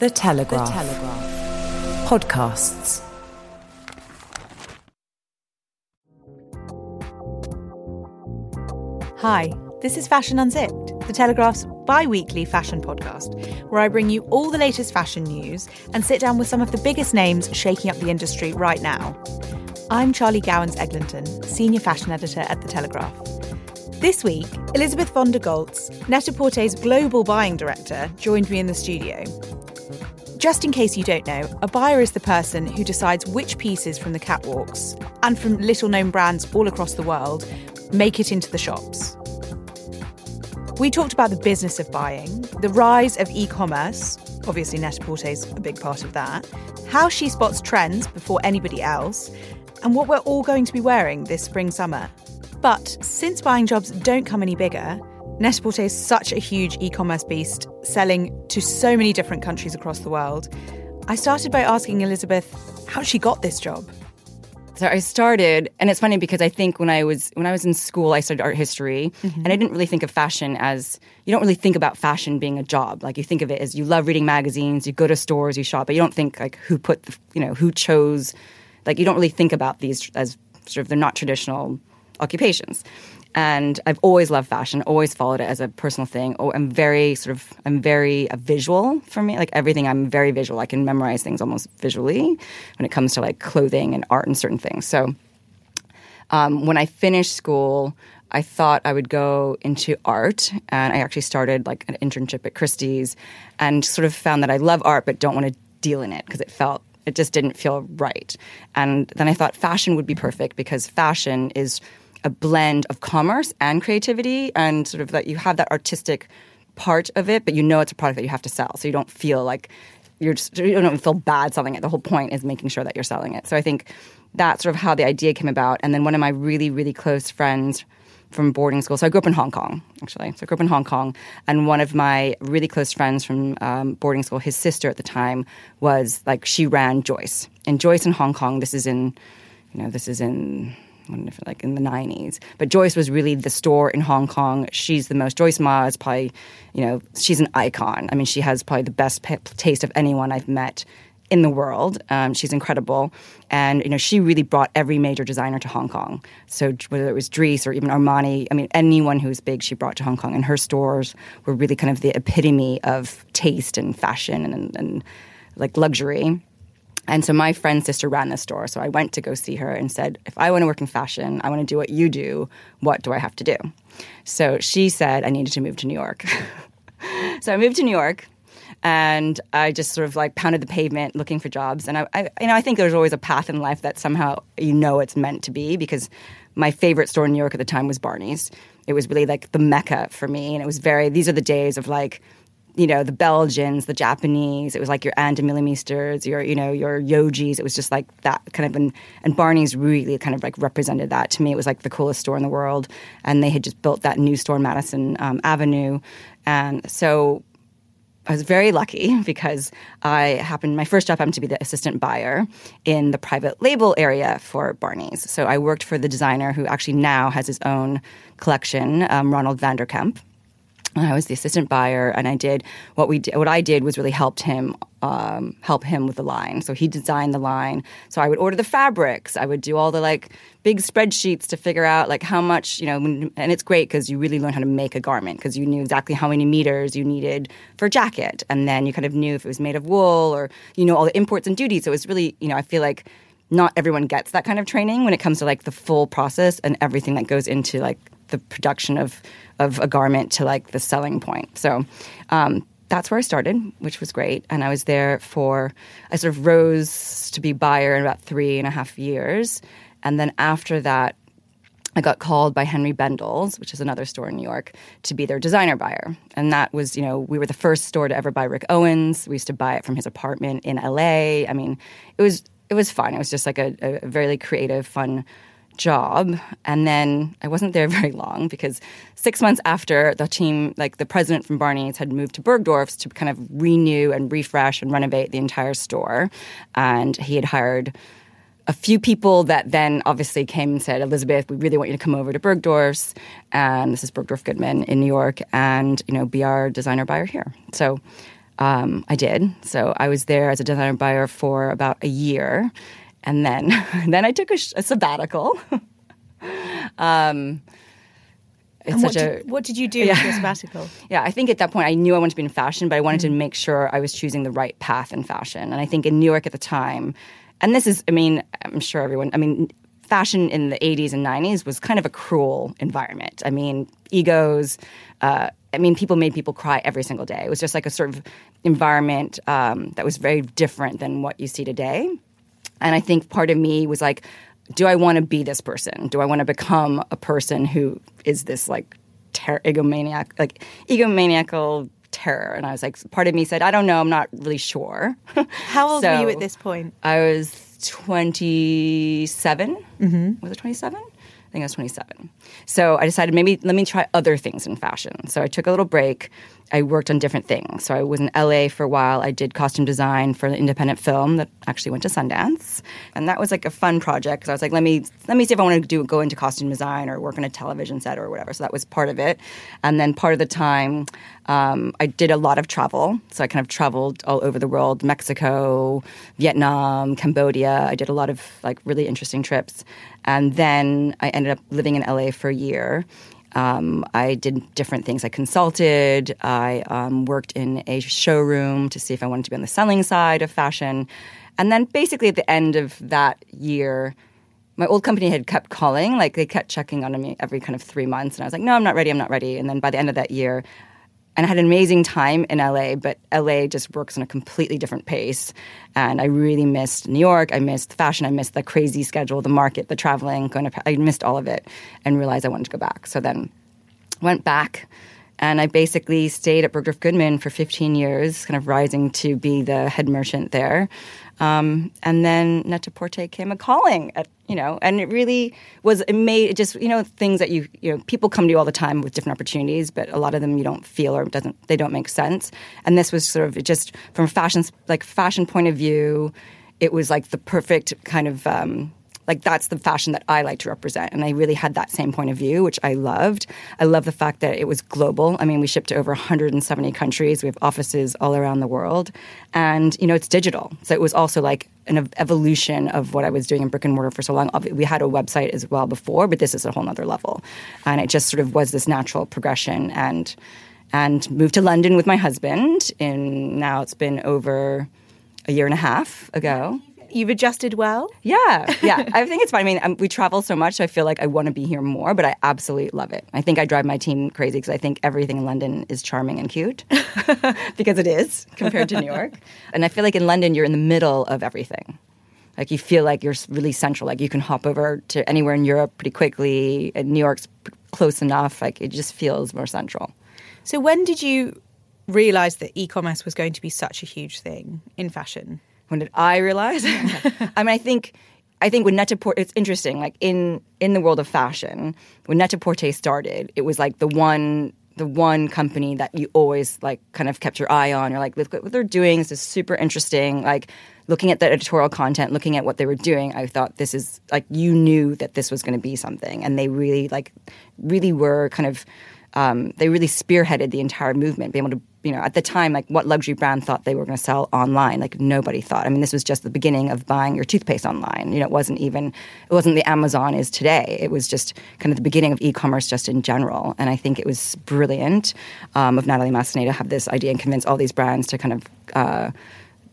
The Telegraph. Telegraph. Podcasts. Hi, this is Fashion Unzipped, the Telegraph's bi weekly fashion podcast, where I bring you all the latest fashion news and sit down with some of the biggest names shaking up the industry right now. I'm Charlie Gowans Eglinton, Senior Fashion Editor at The Telegraph. This week, Elizabeth von der Goltz, Net-a-Porter's Global Buying Director, joined me in the studio. Just in case you don't know, a buyer is the person who decides which pieces from the catwalks and from little known brands all across the world make it into the shops. We talked about the business of buying, the rise of e commerce, obviously Net is a big part of that, how she spots trends before anybody else, and what we're all going to be wearing this spring summer. But since buying jobs don't come any bigger, net is such a huge e commerce beast, selling to so many different countries across the world. I started by asking Elizabeth how she got this job. So I started, and it's funny because I think when I was when I was in school, I studied art history, mm-hmm. and I didn't really think of fashion as you don't really think about fashion being a job. Like you think of it as you love reading magazines, you go to stores, you shop, but you don't think like who put the, you know who chose. Like you don't really think about these as sort of they're not traditional occupations and I've always loved fashion, always followed it as a personal thing. Oh, I'm very sort of I'm very a visual for me. Like everything, I'm very visual. I can memorize things almost visually when it comes to like clothing and art and certain things. So um, when I finished school, I thought I would go into art, and I actually started like an internship at Christie's, and sort of found that I love art but don't want to deal in it because it felt it just didn't feel right. And then I thought fashion would be perfect because fashion is a blend of commerce and creativity, and sort of that you have that artistic part of it, but you know it's a product that you have to sell, so you don't feel like you're just you don't feel bad selling it. The whole point is making sure that you're selling it. So I think that's sort of how the idea came about. And then one of my really really close friends from boarding school. So I grew up in Hong Kong, actually. So I grew up in Hong Kong, and one of my really close friends from um, boarding school, his sister at the time was like she ran Joyce, and Joyce in Hong Kong. This is in, you know, this is in like in the 90s. But Joyce was really the store in Hong Kong. She's the most, Joyce Ma is probably, you know, she's an icon. I mean, she has probably the best p- taste of anyone I've met in the world. Um, she's incredible. And, you know, she really brought every major designer to Hong Kong. So whether it was Dries or even Armani, I mean, anyone who was big, she brought to Hong Kong. And her stores were really kind of the epitome of taste and fashion and, and, and like luxury. And so my friend's sister ran the store. So I went to go see her and said, if I want to work in fashion, I want to do what you do. What do I have to do? So she said I needed to move to New York. so I moved to New York and I just sort of like pounded the pavement looking for jobs. And I, I, you know, I think there's always a path in life that somehow you know it's meant to be because my favorite store in New York at the time was Barney's. It was really like the mecca for me, and it was very. These are the days of like you know, the Belgians, the Japanese. It was like your Ann Demeulemeesters, your, you know, your Yojis. It was just like that kind of, and, and Barney's really kind of like represented that. To me, it was like the coolest store in the world. And they had just built that new store in Madison um, Avenue. And so I was very lucky because I happened, my first job happened to be the assistant buyer in the private label area for Barney's. So I worked for the designer who actually now has his own collection, um, Ronald van der Kemp and I was the assistant buyer, and I did what we did, what I did was really helped him um, help him with the line. So he designed the line. So I would order the fabrics. I would do all the like big spreadsheets to figure out like how much you know. And it's great because you really learn how to make a garment because you knew exactly how many meters you needed for a jacket, and then you kind of knew if it was made of wool or you know all the imports and duties. So it was really you know I feel like not everyone gets that kind of training when it comes to like the full process and everything that goes into like the production of of a garment to like the selling point. So um, that's where I started, which was great. And I was there for I sort of rose to be buyer in about three and a half years, and then after that. I got called by Henri Bendel's, which is another store in New York, to be their designer buyer. And that was, you know, we were the first store to ever buy Rick Owens. We used to buy it from his apartment in LA. I mean, it was it was fun. It was just like a, a very creative, fun job. And then I wasn't there very long because six months after the team, like the president from Barney's, had moved to Bergdorf's to kind of renew and refresh and renovate the entire store. And he had hired a few people that then obviously came and said, Elizabeth, we really want you to come over to Bergdorf's. And this is Bergdorf Goodman in New York and, you know, be our designer buyer here. So um, I did. So I was there as a designer buyer for about a year. And then, then I took a, a sabbatical. um, and what did, what did, you do yeah. for your sabbatical? Yeah, I think at that point I knew I wanted to be in fashion, but I wanted mm. to make sure I was choosing the right path in fashion. And I think in New York at the time, and this is, I mean, I'm sure everyone, I mean, fashion in the 80s and 90s was kind of a cruel environment. I mean, egos, uh, I mean, people made people cry every single day. It was just like a sort of environment um, that was very different than what you see today. And I think part of me was like, do I want to be this person? Do I want to become a person who is this like ter- egomaniac, like egomaniacal terror. And I was like, part of me said, I don't know, I'm not really sure. How old so were you at this point? I was 27. Mm-hmm. Was it 27? I think I was 27. So I decided maybe let me try other things in fashion. So I took a little break. I worked on different things. So I was in LA for a while. I did costume design for an independent film that actually went to Sundance, and that was like a fun project because I was like, let me let me see if I want to do go into costume design or work on a television set or whatever. So that was part of it, and then part of the time um, I did a lot of travel. So I kind of traveled all over the world: Mexico, Vietnam, Cambodia. I did a lot of like really interesting trips, and then I ended up living in LA for a year. Um, I did different things. I consulted. I um, worked in a showroom to see if I wanted to be on the selling side of fashion. And then basically at the end of that year, my old company had kept calling, like they kept checking on me every kind of three months. And I was like, no, I'm not ready, I'm not ready. And then by the end of that year, and I had an amazing time in LA, but LA just works on a completely different pace. And I really missed New York. I missed fashion. I missed the crazy schedule, the market, the traveling. Going to, I missed all of it, and realized I wanted to go back. So then, went back, and I basically stayed at Bergdorf Goodman for 15 years, kind of rising to be the head merchant there. Um, and then Net-a-Porter came a calling, at, you know, and it really was it made it just you know things that you you know people come to you all the time with different opportunities, but a lot of them you don't feel or doesn't they don't make sense. And this was sort of just from fashion like fashion point of view, it was like the perfect kind of. Um, like that's the fashion that I like to represent. And I really had that same point of view, which I loved. I love the fact that it was global. I mean, we ship to over 170 countries. We have offices all around the world. And, you know, it's digital. So it was also like an evolution of what I was doing in brick and mortar for so long. We had a website as well before, but this is a whole nother level. And it just sort of was this natural progression and and moved to London with my husband. And now it's been over a year and a half ago. You've adjusted well? Yeah, yeah. I think it's fine. I mean, um, we travel so much, so I feel like I want to be here more, but I absolutely love it. I think I drive my team crazy because I think everything in London is charming and cute because it is compared to New York. And I feel like in London, you're in the middle of everything. Like you feel like you're really central. Like you can hop over to anywhere in Europe pretty quickly. And New York's close enough. Like it just feels more central. So when did you realize that e-commerce was going to be such a huge thing in fashion? When did I realize? I mean, I think I think when Net-a-Porter, it's interesting. Like in in the world of fashion, when Net-a-Porter started, it was like the one the one company that you always like kind of kept your eye on. You're like, look what they're doing. This is super interesting. Like looking at the editorial content, looking at what they were doing, I thought this is like you knew that this was going to be something, and they really like really were kind of um, they really spearheaded the entire movement, being able to, you know, at the time, like what luxury brand thought they were going to sell online? Like nobody thought. I mean, this was just the beginning of buying your toothpaste online. You know, it wasn't even, it wasn't the Amazon is today. It was just kind of the beginning of e-commerce just in general. And I think it was brilliant um, of Natalie Massenet to have this idea and convince all these brands to kind of uh,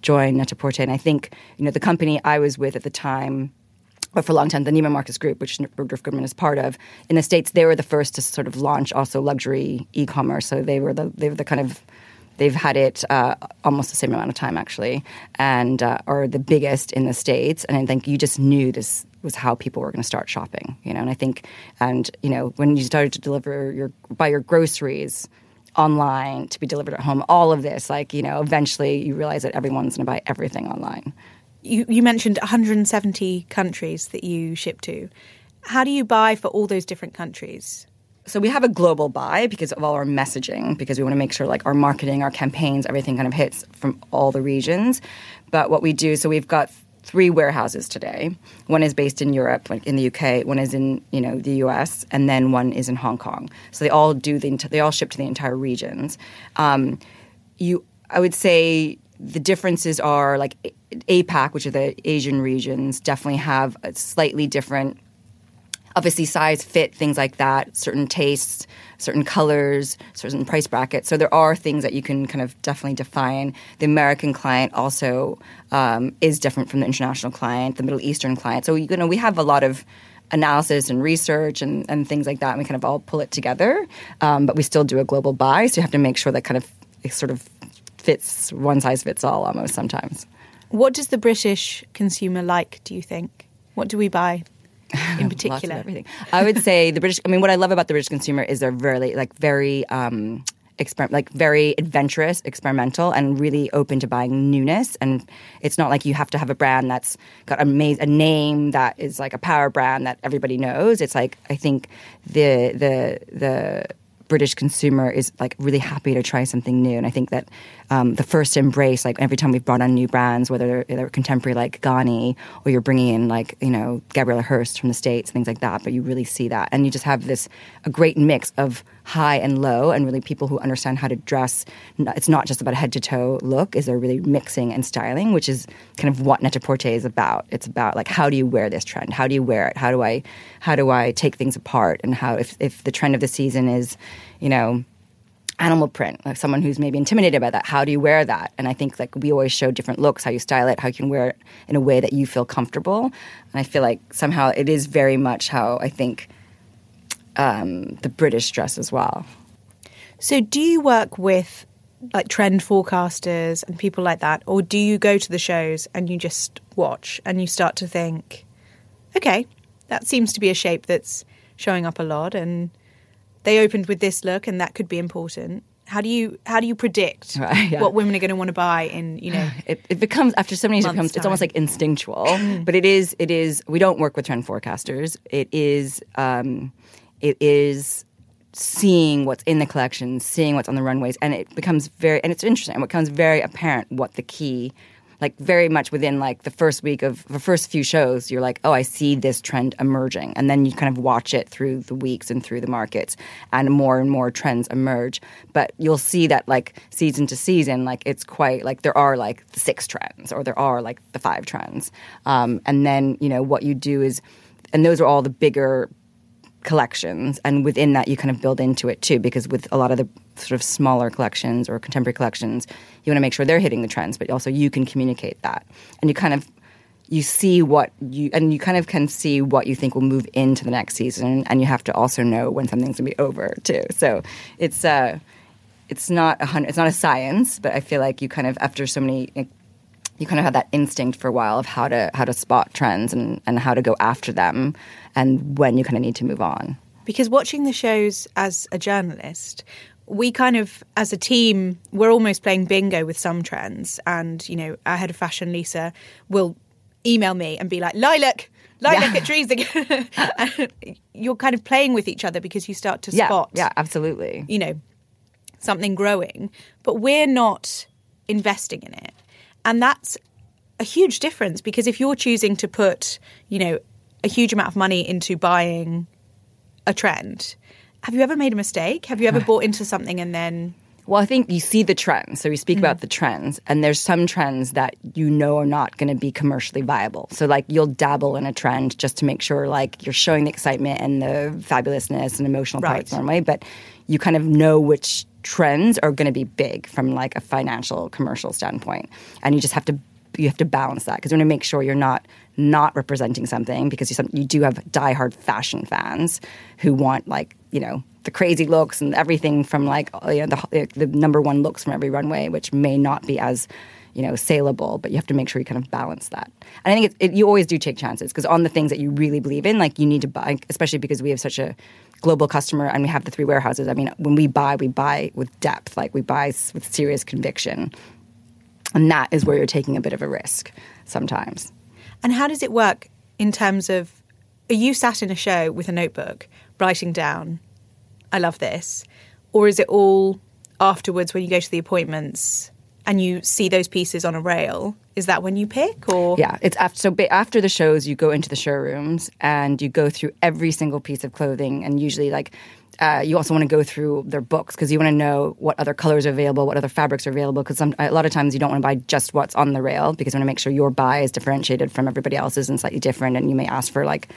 join Net-a-Porter. And I think, you know, the company I was with at the time but for a long time, the Neiman Marcus Group, which Bergdorf Goodman is part of, in the states, they were the first to sort of launch also luxury e-commerce. So they were the they were the kind of they've had it uh, almost the same amount of time actually, and uh, are the biggest in the states. And I think you just knew this was how people were going to start shopping. You know, and I think, and you know, when you started to deliver your buy your groceries online to be delivered at home, all of this, like you know, eventually you realize that everyone's going to buy everything online. You, you mentioned 170 countries that you ship to. How do you buy for all those different countries? So we have a global buy because of all our messaging, because we want to make sure like our marketing, our campaigns, everything kind of hits from all the regions. But what we do, so we've got three warehouses today. One is based in Europe, like in the UK. One is in you know the US, and then one is in Hong Kong. So they all do the they all ship to the entire regions. Um, you, I would say the differences are like APAC, which are the Asian regions, definitely have a slightly different obviously size, fit, things like that, certain tastes, certain colors, certain price brackets. So there are things that you can kind of definitely define. The American client also um, is different from the international client, the Middle Eastern client. So you know we have a lot of analysis and research and, and things like that. And we kind of all pull it together, um, but we still do a global buy. So you have to make sure that kind of it sort of fits one size fits all almost sometimes. What does the British consumer like? Do you think? What do we buy? in particular? everything. I would say the British. I mean, what I love about the British consumer is they're very like very. Um, exper- like very adventurous, experimental, and really open to buying newness. And it's not like you have to have a brand that's got a name that is like a power brand that everybody knows. It's like I think the the the British consumer is like really happy to try something new. And I think that um, the first embrace, like every time we've brought on new brands, whether they're, they're, contemporary like Ganni or you're bringing in like, you know, Gabriela Hearst from the States, things like that, but you really see that. And you just have this, a great mix of high and low and really people who understand how to dress. It's not just about a head to toe look, is they're really mixing and styling, which is kind of what Net-a-Porter is about. It's about like, how do you wear this trend? How do you wear it? How do I, how do I take things apart? And how, if, if the trend of the season is, you know, animal print, like someone who's maybe intimidated by that. How do you wear that? And I think like we always show different looks, how you style it, how you can wear it in a way that you feel comfortable. And I feel like somehow it is very much how I think um, the British dress as well. So do you work with like trend forecasters and people like that, or do you go to the shows and you just watch and you start to think, okay, that seems to be a shape that's showing up a lot and they opened with this look and that could be important how do you how do you predict right, yeah. what women are going to want to buy in you know it, it becomes after so many years it becomes it's almost like instinctual but it is it is we don't work with trend forecasters it is um, it is seeing what's in the collection seeing what's on the runways and it becomes very and it's interesting it becomes very apparent what the key like very much within like the first week of the first few shows, you're like, oh, I see this trend emerging, and then you kind of watch it through the weeks and through the markets, and more and more trends emerge. But you'll see that like season to season, like it's quite like there are like six trends or there are like the five trends, um, and then you know what you do is, and those are all the bigger collections and within that you kind of build into it too because with a lot of the sort of smaller collections or contemporary collections you want to make sure they're hitting the trends but also you can communicate that. And you kind of you see what you and you kind of can see what you think will move into the next season and you have to also know when something's going to be over too. So it's uh it's not a hundred it's not a science but i feel like you kind of after so many you kind of have that instinct for a while of how to how to spot trends and, and how to go after them and when you kind of need to move on. Because watching the shows as a journalist, we kind of, as a team, we're almost playing bingo with some trends. And, you know, our head of fashion, Lisa, will email me and be like, Lilac, lilac yeah. at Dries again. you're kind of playing with each other because you start to yeah, spot. Yeah, absolutely. You know, something growing. But we're not investing in it. And that's a huge difference because if you're choosing to put, you know, a huge amount of money into buying a trend, have you ever made a mistake? Have you ever bought into something and then well, I think you see the trends. So we speak mm-hmm. about the trends, and there's some trends that you know are not going to be commercially viable. So like you'll dabble in a trend just to make sure like you're showing the excitement and the fabulousness and emotional right. parts normally, but you kind of know which trends are going to be big from like a financial commercial standpoint, and you just have to you have to balance that because you want to make sure you're not not representing something because you, you do have diehard fashion fans who want like you know the crazy looks and everything from like uh, you know, the, the number one looks from every runway, which may not be as you know saleable, but you have to make sure you kind of balance that. And I think it, you always do take chances because on the things that you really believe in, like you need to buy, especially because we have such a global customer and we have the three warehouses. I mean, when we buy, we buy with depth, like we buy with serious conviction, and that is where you're taking a bit of a risk sometimes. And how does it work in terms of? Are you sat in a show with a notebook writing down, "I love this," or is it all afterwards when you go to the appointments? and you see those pieces on a rail, is that when you pick or yeah it's after so after the shows you go into the showrooms and you go through every single piece of clothing and usually like uh, you also want to go through their books because you want to know what other colors are available, what other fabrics are available. Because a lot of times you don't want to buy just what's on the rail because you want to make sure your buy is differentiated from everybody else's and slightly different. And you may ask for like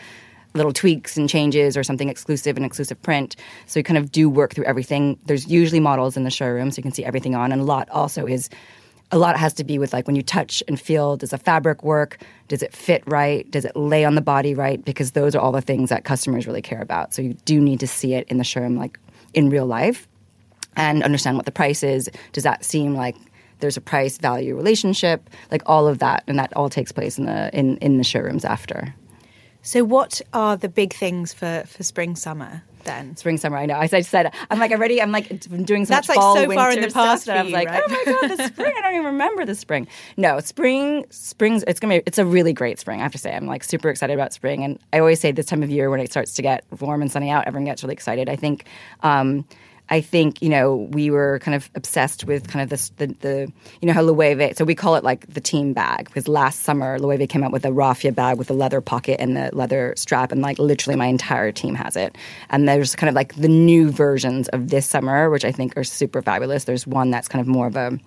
little tweaks and changes or something exclusive and exclusive print. So you kind of do work through everything. There's usually models in the showroom, so you can see everything on. And a lot also is a lot has to be with like when you touch and feel does a fabric work? Does it fit right? Does it lay on the body right? Because those are all the things that customers really care about. So you do need to see it in the showroom like in real life and understand what the price is. Does that seem like there's a price value relationship? Like all of that and that all takes place in the in, in the showrooms after so, what are the big things for, for spring summer then? Spring summer, I know. I said, I'm like already. I'm like doing some That's like fall, so far in the past. I'm like, right? oh my god, the spring! I don't even remember the spring. No, spring, spring's. It's gonna be. It's a really great spring. I have to say, I'm like super excited about spring. And I always say this time of year when it starts to get warm and sunny out, everyone gets really excited. I think. Um, I think you know we were kind of obsessed with kind of this the, the you know how Loewe so we call it like the team bag because last summer Loewe came out with a raffia bag with a leather pocket and the leather strap and like literally my entire team has it and there's kind of like the new versions of this summer which I think are super fabulous. There's one that's kind of more of a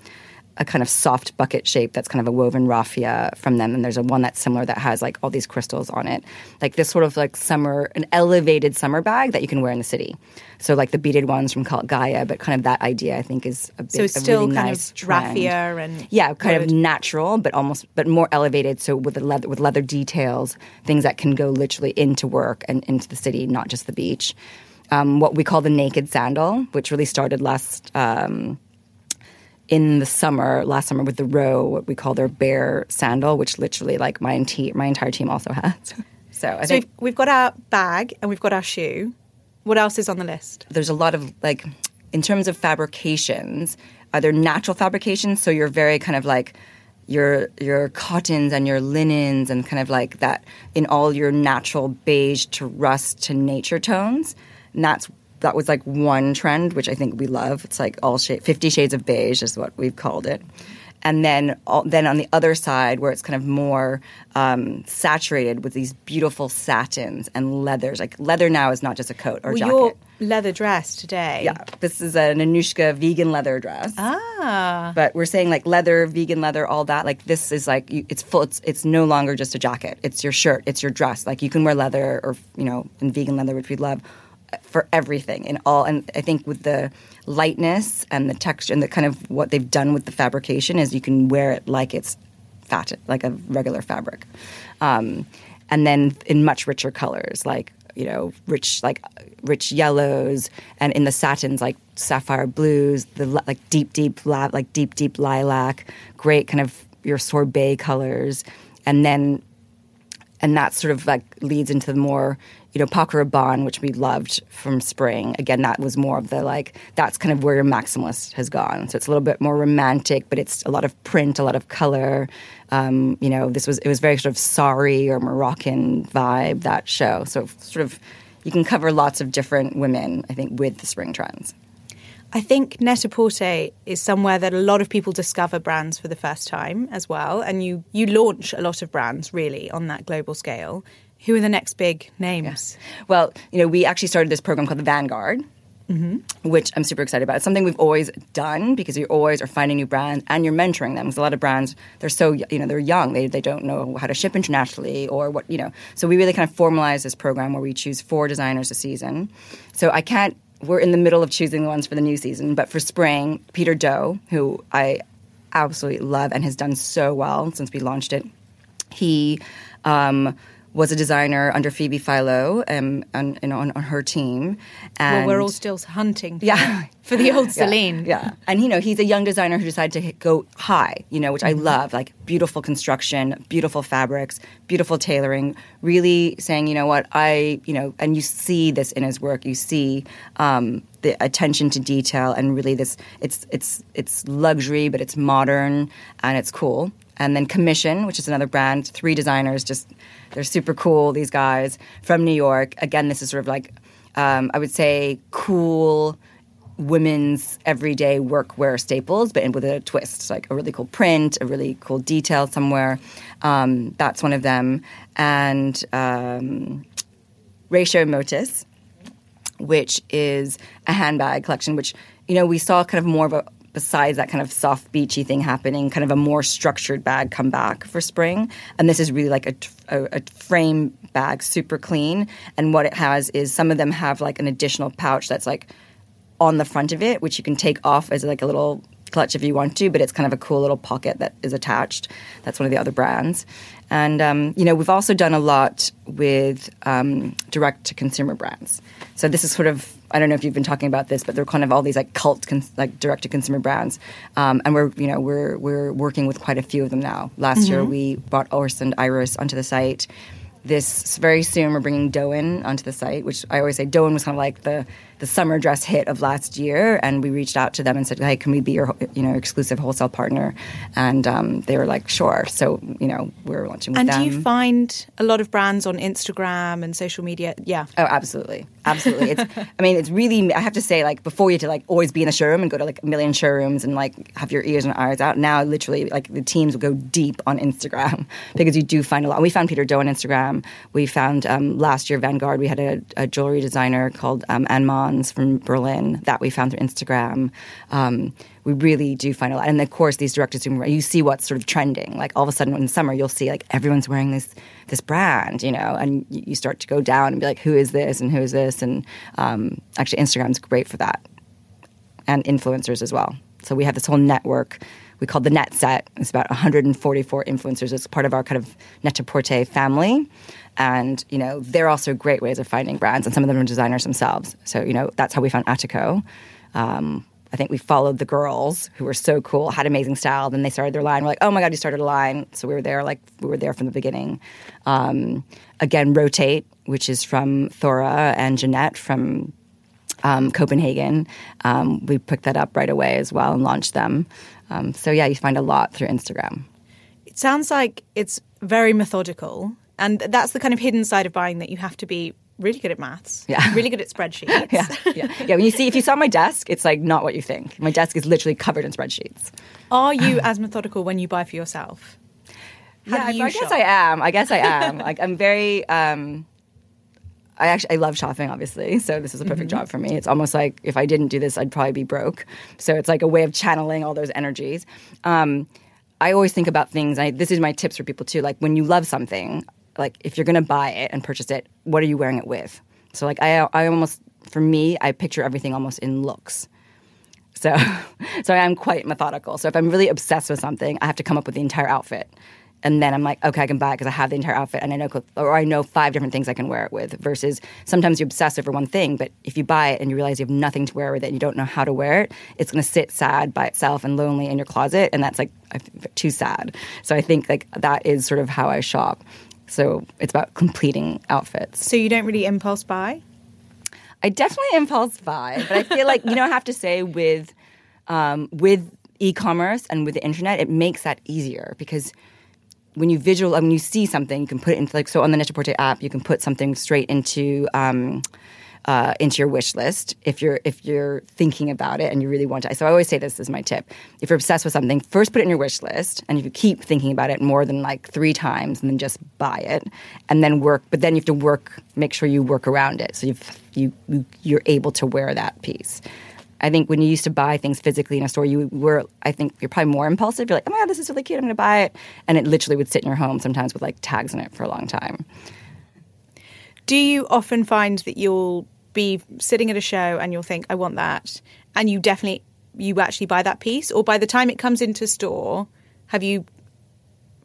a kind of soft bucket shape that's kind of a woven raffia from them. And there's a one that's similar that has like all these crystals on it. Like this sort of like summer, an elevated summer bag that you can wear in the city. So like the beaded ones from Cult Gaia, but kind of that idea I think is a bit so still really kind nice of trend. raffia and yeah, kind wood. of natural, but almost but more elevated. So with the leather with leather details, things that can go literally into work and into the city, not just the beach. Um, what we call the naked sandal, which really started last. Um, in the summer, last summer with the row, what we call their bare sandal, which literally like my, ente- my entire team also has. so I So think we've, we've got our bag and we've got our shoe. What else is on the list? there's a lot of like, in terms of fabrications, are there natural fabrications? So you're very kind of like your your cottons and your linens and kind of like that in all your natural beige to rust to nature tones. And that's that was like one trend, which I think we love. It's like all shade, Fifty Shades of Beige is what we've called it. And then, all, then on the other side, where it's kind of more um, saturated with these beautiful satins and leathers. Like leather now is not just a coat or Well, jacket. your leather dress today. Yeah, this is a Nanushka vegan leather dress. Ah. But we're saying like leather, vegan leather, all that. Like this is like you, it's full. It's, it's no longer just a jacket. It's your shirt. It's your dress. Like you can wear leather or you know, in vegan leather, which we love, for everything in all. And I think with the lightness and the texture and the kind of what they've done with the fabrication is you can wear it like it's fat, like a regular fabric. Um, and then in much richer colors, like you know, rich like rich yellows, and in the satins like sapphire blues, the like deep, deep, la- like deep, deep lilac, great kind of your sorbet colors, and then and that sort of like leads into the more you know Paco Rabanne, which we loved from spring. Again, that was more of the like that's kind of where your maximalist has gone. So it's a little bit more romantic, but it's a lot of print, a lot of color. Um, you know, this was it was very sort of sorry or Moroccan vibe that show. So sort of you can cover lots of different women, I think, with the spring trends. I think Net-a-Porter is somewhere that a lot of people discover brands for the first time as well. And you, you launch a lot of brands really on that global scale. Who are the next big names? Well, you know, we actually started this program called the Vanguard, which I'm super excited about. It's something we've always done because you always are finding new brands and you're mentoring them. Because a lot of brands, they're so you know they're young, they they don't know how to ship internationally or what you know. So we really kind of formalize this program where we choose four designers a season. So I can't. We're in the middle of choosing the ones for the new season, but for spring, Peter Do, who I absolutely love and has done so well since we launched it, he. Um, was a designer under Phoebe Philo um, on, you know, on, on her team. And well, we're all still hunting. For, Yeah. for the old yeah, Celine. Yeah. And, you know, he's a young designer who decided to go high, you know, which I love, like beautiful construction, beautiful fabrics, beautiful tailoring, really saying, you know what, I, you know, and you see this in his work. You see um, the attention to detail and really this, it's, it's, it's luxury, but it's modern and it's cool. And then Commission, which is another brand, three designers, just, they're super cool, these guys from New York. Again, this is sort of like, um, I would say, cool, women's everyday workwear staples, but with a twist, like a really cool print, a really cool detail somewhere. Um, that's one of them, and um, Ratio Motus, which is a handbag collection, which you know we saw kind of more of a besides that kind of soft beachy thing happening, kind of a more structured bag come back for spring. And this is really like a, a, a, frame bag, super clean. And what it has is some of them have like an additional pouch that's like on the front of it, which you can take off as like a little clutch if you want to, but it's kind of a cool little pocket that is attached. That's one of the other brands. And, um, you know, we've also done a lot with um, direct to consumer brands. So this is sort of, I don't know if you've been talking about this, but they're kind of all these like cult, cons- like direct to consumer brands. Um, and we're, you know, we're, we're working with quite a few of them now. Last year we brought Ors and Iris onto the site. This very soon we're bringing Dôen onto the site, which I always say Dôen was kind of like the the summer dress hit of last year, and we reached out to them and said, "Hey, can we be your you know exclusive wholesale partner?" And um, they were like, "Sure." So you know we're launching with And them. do you find a lot of brands on Instagram and social media? Yeah. Oh, absolutely, absolutely. It's, I mean, it's really. I have to say, like before, you had to like always be in a showroom and go to like a million showrooms and like have your ears and eyes out. Now, literally, like the teams will go deep on Instagram because you do find a lot. We found Peter Do on Instagram. We found um, last year Vanguard. We had a, a jewelry designer called um, Anne From Berlin that we found through Instagram. Um, we really do find a lot, and of course, these direct to consumer. You see what's sort of trending. Like all of a sudden, in summer, you'll see like everyone's wearing this this brand, you know, and you start to go down and be like, who is this and who is this? And um, actually, Instagram's great for that, and influencers as well. So we have this whole network we call the Net Set. It's about 144 influencers. It's part of our kind of Net-a-Porter family. And, you know, they're also great ways of finding brands, and some of them are designers themselves. So, you know, that's how we found Attico. Um, I think we followed the girls who were so cool, had amazing style. Then they started their line. We're like, oh my god, you started a line. So we were there, like we were there from the beginning. Um, again, Rotate, which is from Thora and Jeanette from um, Copenhagen. Um, we picked that up right away as well and launched them. Um, so yeah, you find a lot through Instagram. It sounds like it's very methodical. And that's the kind of hidden side of buying that you have to be really good at maths. Yeah. Really good at spreadsheets. Yeah, yeah, yeah. When you see, if you saw my desk, it's like not what you think. My desk is literally covered in spreadsheets. Are you as methodical when you buy for yourself? How yeah, you I guess shop? I am. I guess I am. like I'm very. Um, I actually I love shopping, obviously. So this is a perfect Mm-hmm. job for me. It's almost like if I didn't do this, I'd probably be broke. So it's like a way of channeling all those energies. Um, I always think about things. I, this is my tips for people too. Like when you love something, like if you're to buy it and purchase it, what are you wearing it with? So like I, I almost for me, I picture everything almost in looks. So, so I am quite methodical. So if I'm really obsessed with something, I have to come up with the entire outfit, and then I'm like, okay, I can buy it because I have the entire outfit, and I know, or I know five different things I can wear it with. Versus sometimes you obsess over one thing, but if you buy it and you realize you have nothing to wear with it, and you don't know how to wear it, it's going to sit sad by itself and lonely in your closet, and that's like too sad. So I think like that is sort of how I shop. So it's about completing outfits. So you don't really impulse buy? I definitely impulse buy, but I feel like you know I have to say with um, with e-commerce and with the internet, it makes that easier because when you visual when you see something, you can put it into like so on the Net-a-Porter app, you can put something straight into. Um, uh, into your wish list if you're if you're thinking about it and you really want to. So I always say this is my tip: if you're obsessed with something, first put it in your wish list, and if you keep thinking about it more than like three times, and then just buy it, and then work. But then you have to work, make sure you work around it, so you've, you you you're able to wear that piece. I think when you used to buy things physically in a store, you were, I think you're probably more impulsive. You're like, oh my God, this is really cute. I'm going to buy it. And it literally would sit in your home sometimes with like tags in it for a long time. Do you often find that you'll be sitting at a show and you'll think, I want that, and you definitely you actually buy that piece, or by the time it comes into store, have you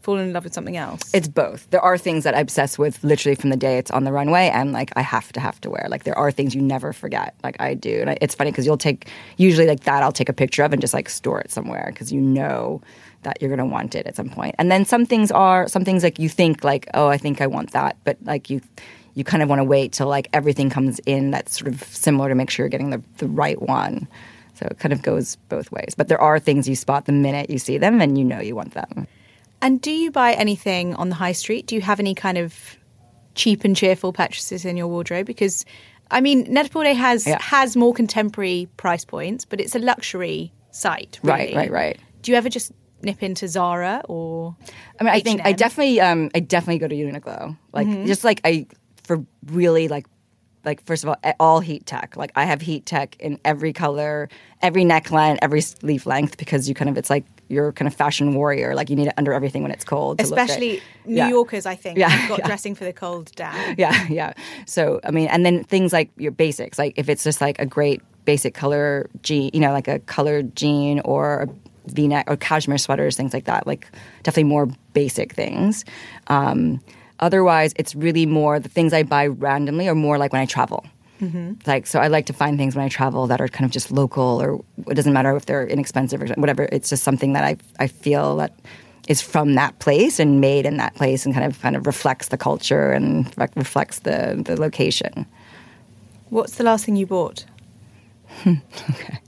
fallen in love with something else? It's both. There are things that I obsess with literally from the day it's on the runway, and like I have to have to wear. Like there are things you never forget. Like I do, and I, it's funny because you'll take usually like that. I'll take a picture of and just like store it somewhere because you know that you're going to want it at some point. And then some things are some things like you think like oh I think I want that, but like you you kind of want to wait till like everything comes in that's sort of similar to make sure you're getting the the right one. So it kind of goes both ways. But there are things you spot the minute you see them and you know you want them. And do you buy anything on the high street? Do you have any kind of cheap and cheerful purchases in your wardrobe? Because I mean, Net-a-Porter has Yeah. has more contemporary price points, but it's a luxury site. Right, really. right, right. Do you ever just nip into Zara or? I mean, I think I H&M? definitely, um, I definitely go to Uniqlo. Like, just like I for really like, like first of all, all heat tech. Like, I have heat tech in every color, every neckline, every sleeve length because you kind of it's like you're kind of fashion warrior. Like, you need it under everything when it's cold. to look great. Especially New Yeah. Yorkers, I think, Yeah, got yeah. dressing for the cold down. Yeah, yeah. So I mean, and then things like your basics, like if it's just like a great basic color jean, you know, like a colored jean or a V-neck or cashmere sweaters, things like that. Like definitely more basic things. Um, otherwise, it's really more the things I buy randomly are more like when I travel. Mm-hmm. Like so, I like to find things when I travel that are kind of just local, or it doesn't matter if they're inexpensive or whatever. It's just something that I I feel that is from that place and made in that place, and kind of kind of reflects the culture and re- reflects the the location. What's the last thing you bought? okay.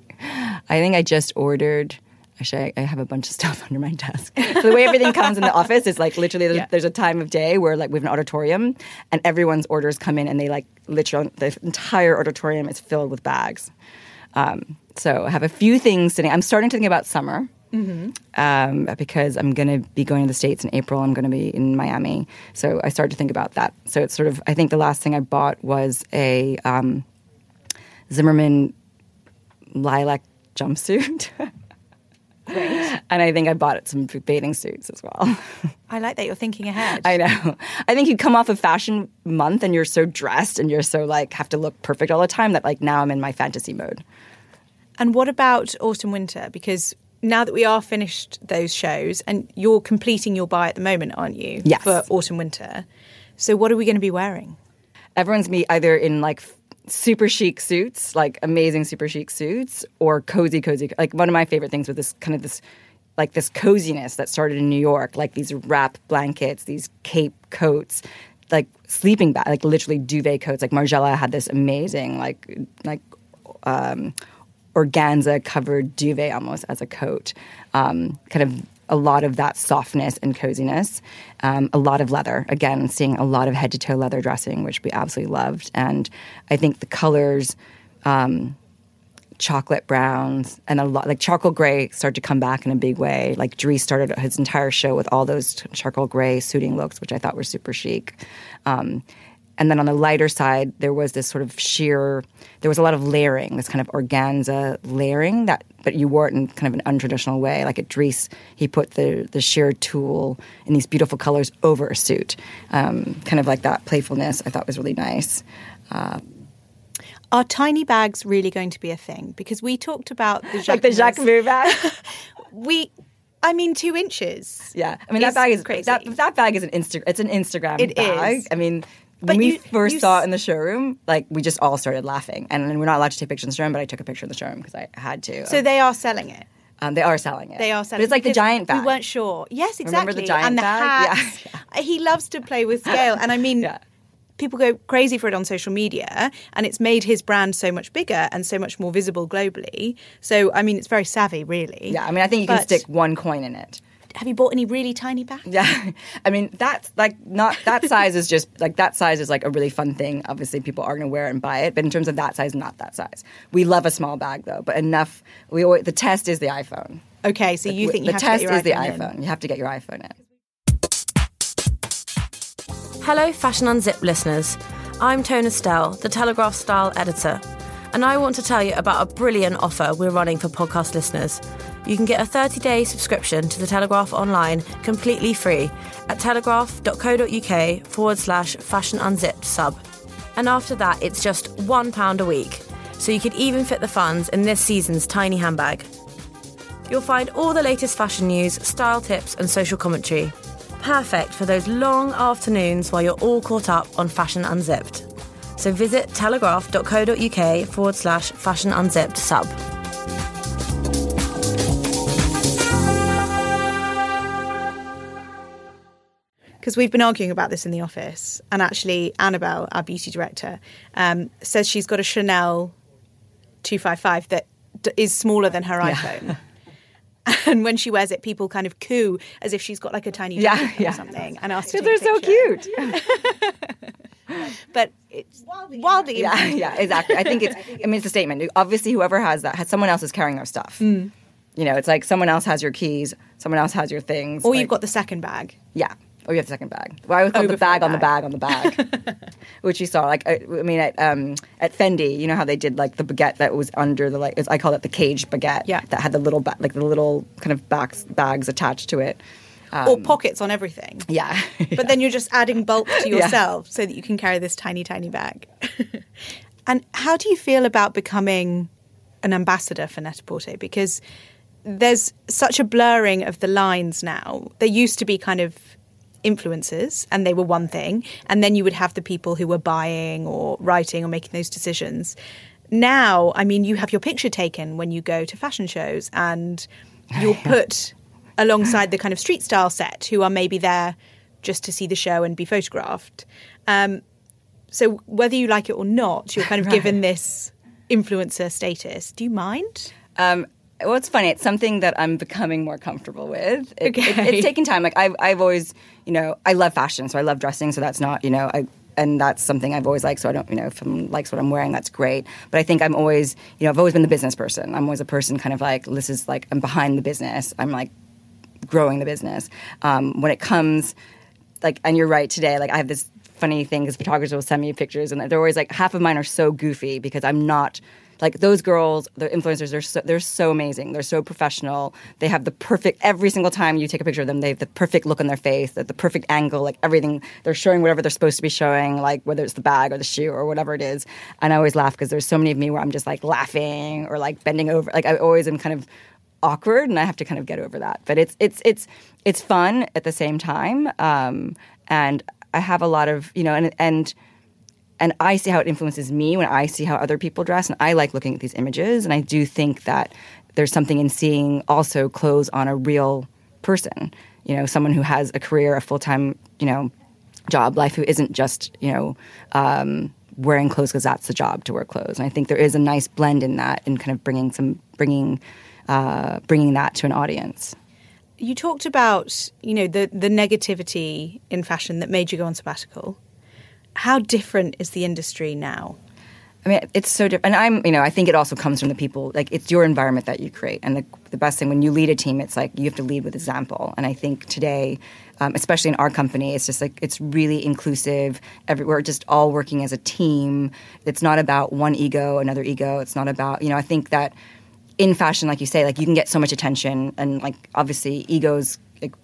I think I just ordered. Actually, I, I have a bunch of stuff under my desk. So the way everything comes in the office is like literally there's, Yeah. there's a time of day where like we have an auditorium and everyone's orders come in and they like literally the entire auditorium is filled with bags. Um, so I have a few things sitting. I'm starting to think about summer. Um, because I'm going to be going to the States in April. I'm going to be in Miami. So I started to think about that. So it's sort of, I think the last thing I bought was a um, Zimmermann lilac jumpsuit. And I think I bought some bathing suits as well. I like that you're thinking ahead. I know. I think you come off of fashion month and you're so dressed and you're so like have to look perfect all the time that like now I'm in my fantasy mode. And what about autumn winter? Because now that we are finished those shows, and you're completing your buy at the moment, aren't you? Yes. For autumn winter. So what are we going to be wearing? Everyone's me either in like super chic suits, like amazing super chic suits, or cozy, cozy. Like one of my favorite things with this kind of this, like this coziness that started in New York, like these wrap blankets, these cape coats, like sleeping bag, like literally duvet coats. Like Margiela had this amazing, like like um, organza covered duvet almost as a coat. Um, kind of a lot of that softness and coziness. Um, a lot of leather. Again, seeing a lot of head to toe leather dressing, which we absolutely loved. And I think the colors. Um, chocolate browns and a lot like charcoal gray started to come back in a big way. Like Dries started his entire show with all those charcoal gray suiting looks, which I thought were super chic. Um, and then on the lighter side, there was this sort of sheer. There was a lot of layering, this kind of organza layering that, but you wore it in kind of an untraditional way. Like at Dries, he put the the sheer tulle in these beautiful colors over a suit, um, kind of like that playfulness. I thought was really nice. Are tiny bags really going to be a thing? Because we talked about the Like the Jacques Jacquemus. Bag. We, I mean, two inches. Yeah, I mean that bag is crazy. That, that bag is an Insta. It's an Instagram It bag. is. I mean, But when we first saw it in the showroom, like we just all started laughing, and, we're not allowed to take pictures in the showroom, but I took a picture in the showroom because I had to. So they are selling it. um, they are selling it. They are But selling. it's like the giant bag. We weren't sure. Yes, exactly. Remember the giant and the bag? hats. Yeah, He loves to play with scale, and I mean, Yeah. people go crazy for it on social media, and it's made his brand so much bigger and so much more visible globally. So, I mean, it's very savvy, really. Yeah, I mean, I think you can stick one coin in it. Have you bought any really tiny bags? Yeah, I mean that's like not that size is just like that size is like a really fun thing. Obviously, people are going to wear it and buy it, but in terms of that size, not that size. We love a small bag though, but enough. We always, the test is the iPhone. Okay, so you think you the have test to get your is the iPhone in. You have to get your iPhone in. Hello, Fashion Unzipped listeners. I'm Tona Stell, the Telegraph style editor, and I want to tell you about a brilliant offer we're running for podcast listeners. You can get a 30 day subscription to the Telegraph online completely free at telegraph.co.uk forward slash fashion unzipped sub. And after that, it's just £1 a week, so you could even fit the funds in this season's tiny handbag. You'll find all the latest fashion news, style tips, and social commentary. perfect for those long afternoons while you're all caught up on Fashion Unzipped. So visit telegraph.co.uk forward slash fashion unzipped sub. Because we've been arguing about this in the office, and actually, Annabelle, our beauty director, um, says she's got a Chanel 255 that d- is smaller than her iPhone. And when she wears it, people kind of coo as if she's got like a tiny Yeah, bag yeah. or something, and ask to Because they're so cute. But it's wildly, yeah, yeah, exactly. I think it's. I mean, it's a statement. Obviously, whoever has that has someone else is carrying their stuff. Mm. You know, it's like someone else has your keys, someone else has your things. Or like- you've got the second bag. Yeah. Or you have the second bag. Well, I always call it the bag on the bag. on the bag, which you saw. Like, I, I mean, at um, at Fendi, you know how they did like the baguette that was under the like. it's- I call it the caged baguette. Yeah. That had the little ba- like the little kind of bags bags attached to it. or pockets on everything. Yeah. But then you're just adding bulk to Yeah. yourself so that you can carry this tiny, tiny bag. and how do you feel about becoming an ambassador for Net-a-Porter? Because there's such a blurring of the lines now. There used to be kind of influencers and they were one thing and then you would have the people who were buying or writing or making those decisions. Now i mean you have your picture taken when you go to fashion shows and you're put alongside the kind of street style set who are maybe there just to see the show and be photographed. Um, so whether you like it or not you're kind of given this influencer status. Do you mind? Um, well, it's funny. It's something that I'm becoming more comfortable with. It, it- Okay. it's taking time. Like I've, I've always, you know, I love fashion, so I love dressing. So that's not, you know, I, and that's something I've always liked. So I don't, you know, if someone likes what I'm wearing, that's great. But I think I'm always, you know, I've always been the business person. I'm always a person kind of like, this is like, I'm behind the business. I'm like growing the business. Um, when it comes, like, and you're right today, like I have this funny thing because photographers will send me pictures and they're always like, half of mine are so goofy because I'm not. Like those girls, the influencers, they're so, they're so amazing. They're so professional. They have the perfect every single time you take a picture of them. They have the perfect look on their face, the, the perfect angle, like everything. They're showing whatever they're supposed to be showing, like whether it's the bag or the shoe or whatever it is. And I always laugh because there's so many of me where I'm just like laughing or like bending over. Like I always am kind of awkward and I have to kind of get over that. But it's it's it's it's fun at the same time. Um, and I have a lot of you know and and and I see how it influences me when I see how other people dress and I like looking at these images and I do think that there's something in seeing also clothes on a real person. You know, someone who has a career, a full time, you know, job life who isn't just, you know, um, wearing clothes because that's the job to wear clothes. And I think there is a nice blend in that and kind of bringing some bringing uh, bringing that to an audience. you talked about you know the the negativity in fashion that made you go on sabbatical how different is the industry now I mean, it's so different. And I'm, you know, I think it also comes from the people. Like, it's your environment that you create. And the, the best thing when you lead a team, it's like you have to lead with example. And I think today, um, especially in our company, it's just like it's really inclusive. Every, we're just all working as a team. It's not about one ego, another ego. It's not about, you know, I think that in fashion, like you say, like you can get so much attention. And like, obviously, egos, like,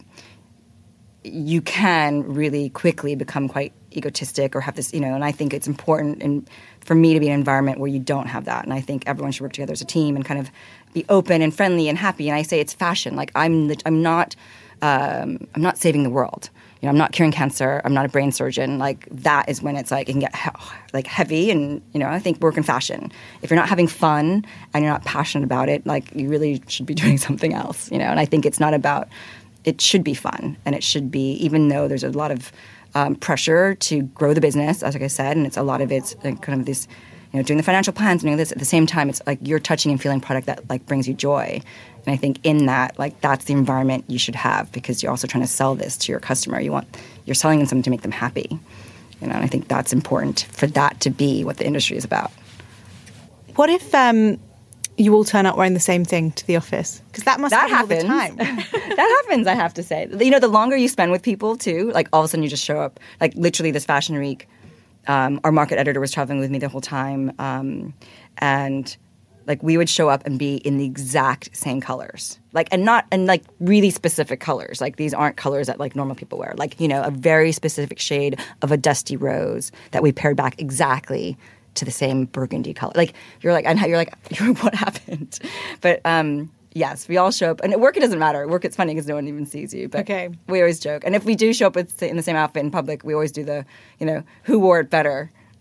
you can really quickly become quite egotistic or have this, you know, and I think it's important in, for me to be in an environment where you don't have that. And I think everyone should work together as a team and kind of be open and friendly and happy. And I say it's fashion. Like I'm, the, I'm not, um, I'm not saving the world. You know, I'm not curing cancer. I'm not a brain surgeon. Like that is when it's like it can get he- like heavy. And you know, I think work in fashion. If you're not having fun and you're not passionate about it, like you really should be doing something else. You know, and I think it's not about. It should be fun, and it should be even though there's a lot of um, pressure to grow the business, as like I said, and it's a lot of it's like kind of this, you know, doing the financial plans and doing this. At the same time, it's like you're touching and feeling product that like brings you joy. And I think in that, like that's the environment you should have because you're also trying to sell this to your customer. You want you're selling them something to make them happy. You know, and I think that's important for that to be what the industry is about. what if um, you all turn up wearing the same thing to the office because that must that happen happens. all the time that happens, I have to say. You know, the longer you spend with people too, like all of a sudden you just show up. Like literally this fashion week, um, our market editor was traveling with me the whole time, um, and like we would show up and be in the exact same colors, like and not and like really specific colors. Like these aren't colors that like normal people wear. Like you know, a very specific shade of a dusty rose that we paired back exactly to the same burgundy color. Like you're like, and you're like, what happened? But um, Yes, we all show up, and at work it doesn't matter. At work it's funny because no one even sees you. But Okay. we always joke, and if we do show up with, in the same outfit in public, we always do the, you know, who wore it better.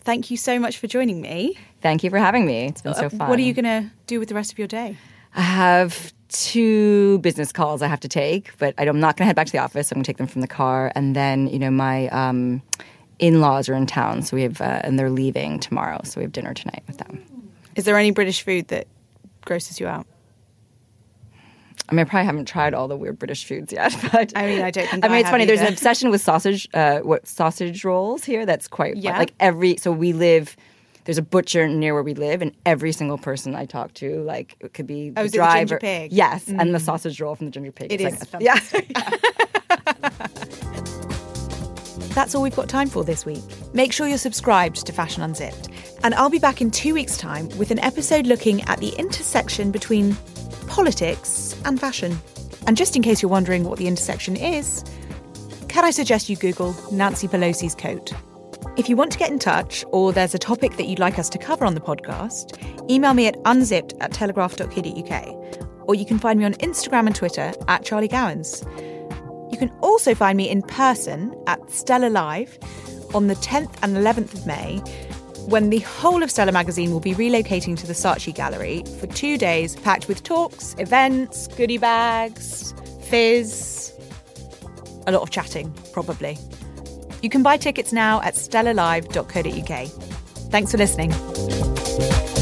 Thank you so much for joining me. Thank you for having me. It's been so Uh, fun. What are you going to do with the rest of your day? I have two business calls I have to take, but I'm not going to head back to the office. I'm going to take them from the car, and then you know my um, in-laws are in town, so we have uh, and they're leaving tomorrow, so we have dinner tonight with them. Is there any British food that grosses you out? I mean, I probably haven't tried all the weird British foods yet, but I mean, I don't think I mean, I it's funny. There's an obsession with sausage, uh, what sausage rolls here. That's quite fun. Like every. So we live. There's a butcher near where we live, and every single person I talk to, like it could be Oh, the is it the driver. ginger pig? Mm. Yes, and the sausage roll from the ginger pig. It It's is like, yeah. That's all we've got time for this week. Make sure you're subscribed to Fashion Unzipped. And I'll be back in two weeks' time with an episode looking at the intersection between politics and fashion. And just in case you're wondering what the intersection is, can I suggest you Google Nancy Pelosi's coat? If you want to get in touch or there's a topic that you'd like us to cover on the podcast, email me at unzipped at telegraph.co.uk. Or you can find me on Instagram and Twitter at Charlie Gowans. You can also find me in person at Stella Live on the 10th and 11th of May, when the whole of Stella magazine will be relocating to the Saatchi Gallery for two days packed with talks, events, goodie bags, fizz, a lot of chatting, probably. You can buy tickets now at stellalive.co.uk. Thanks for listening.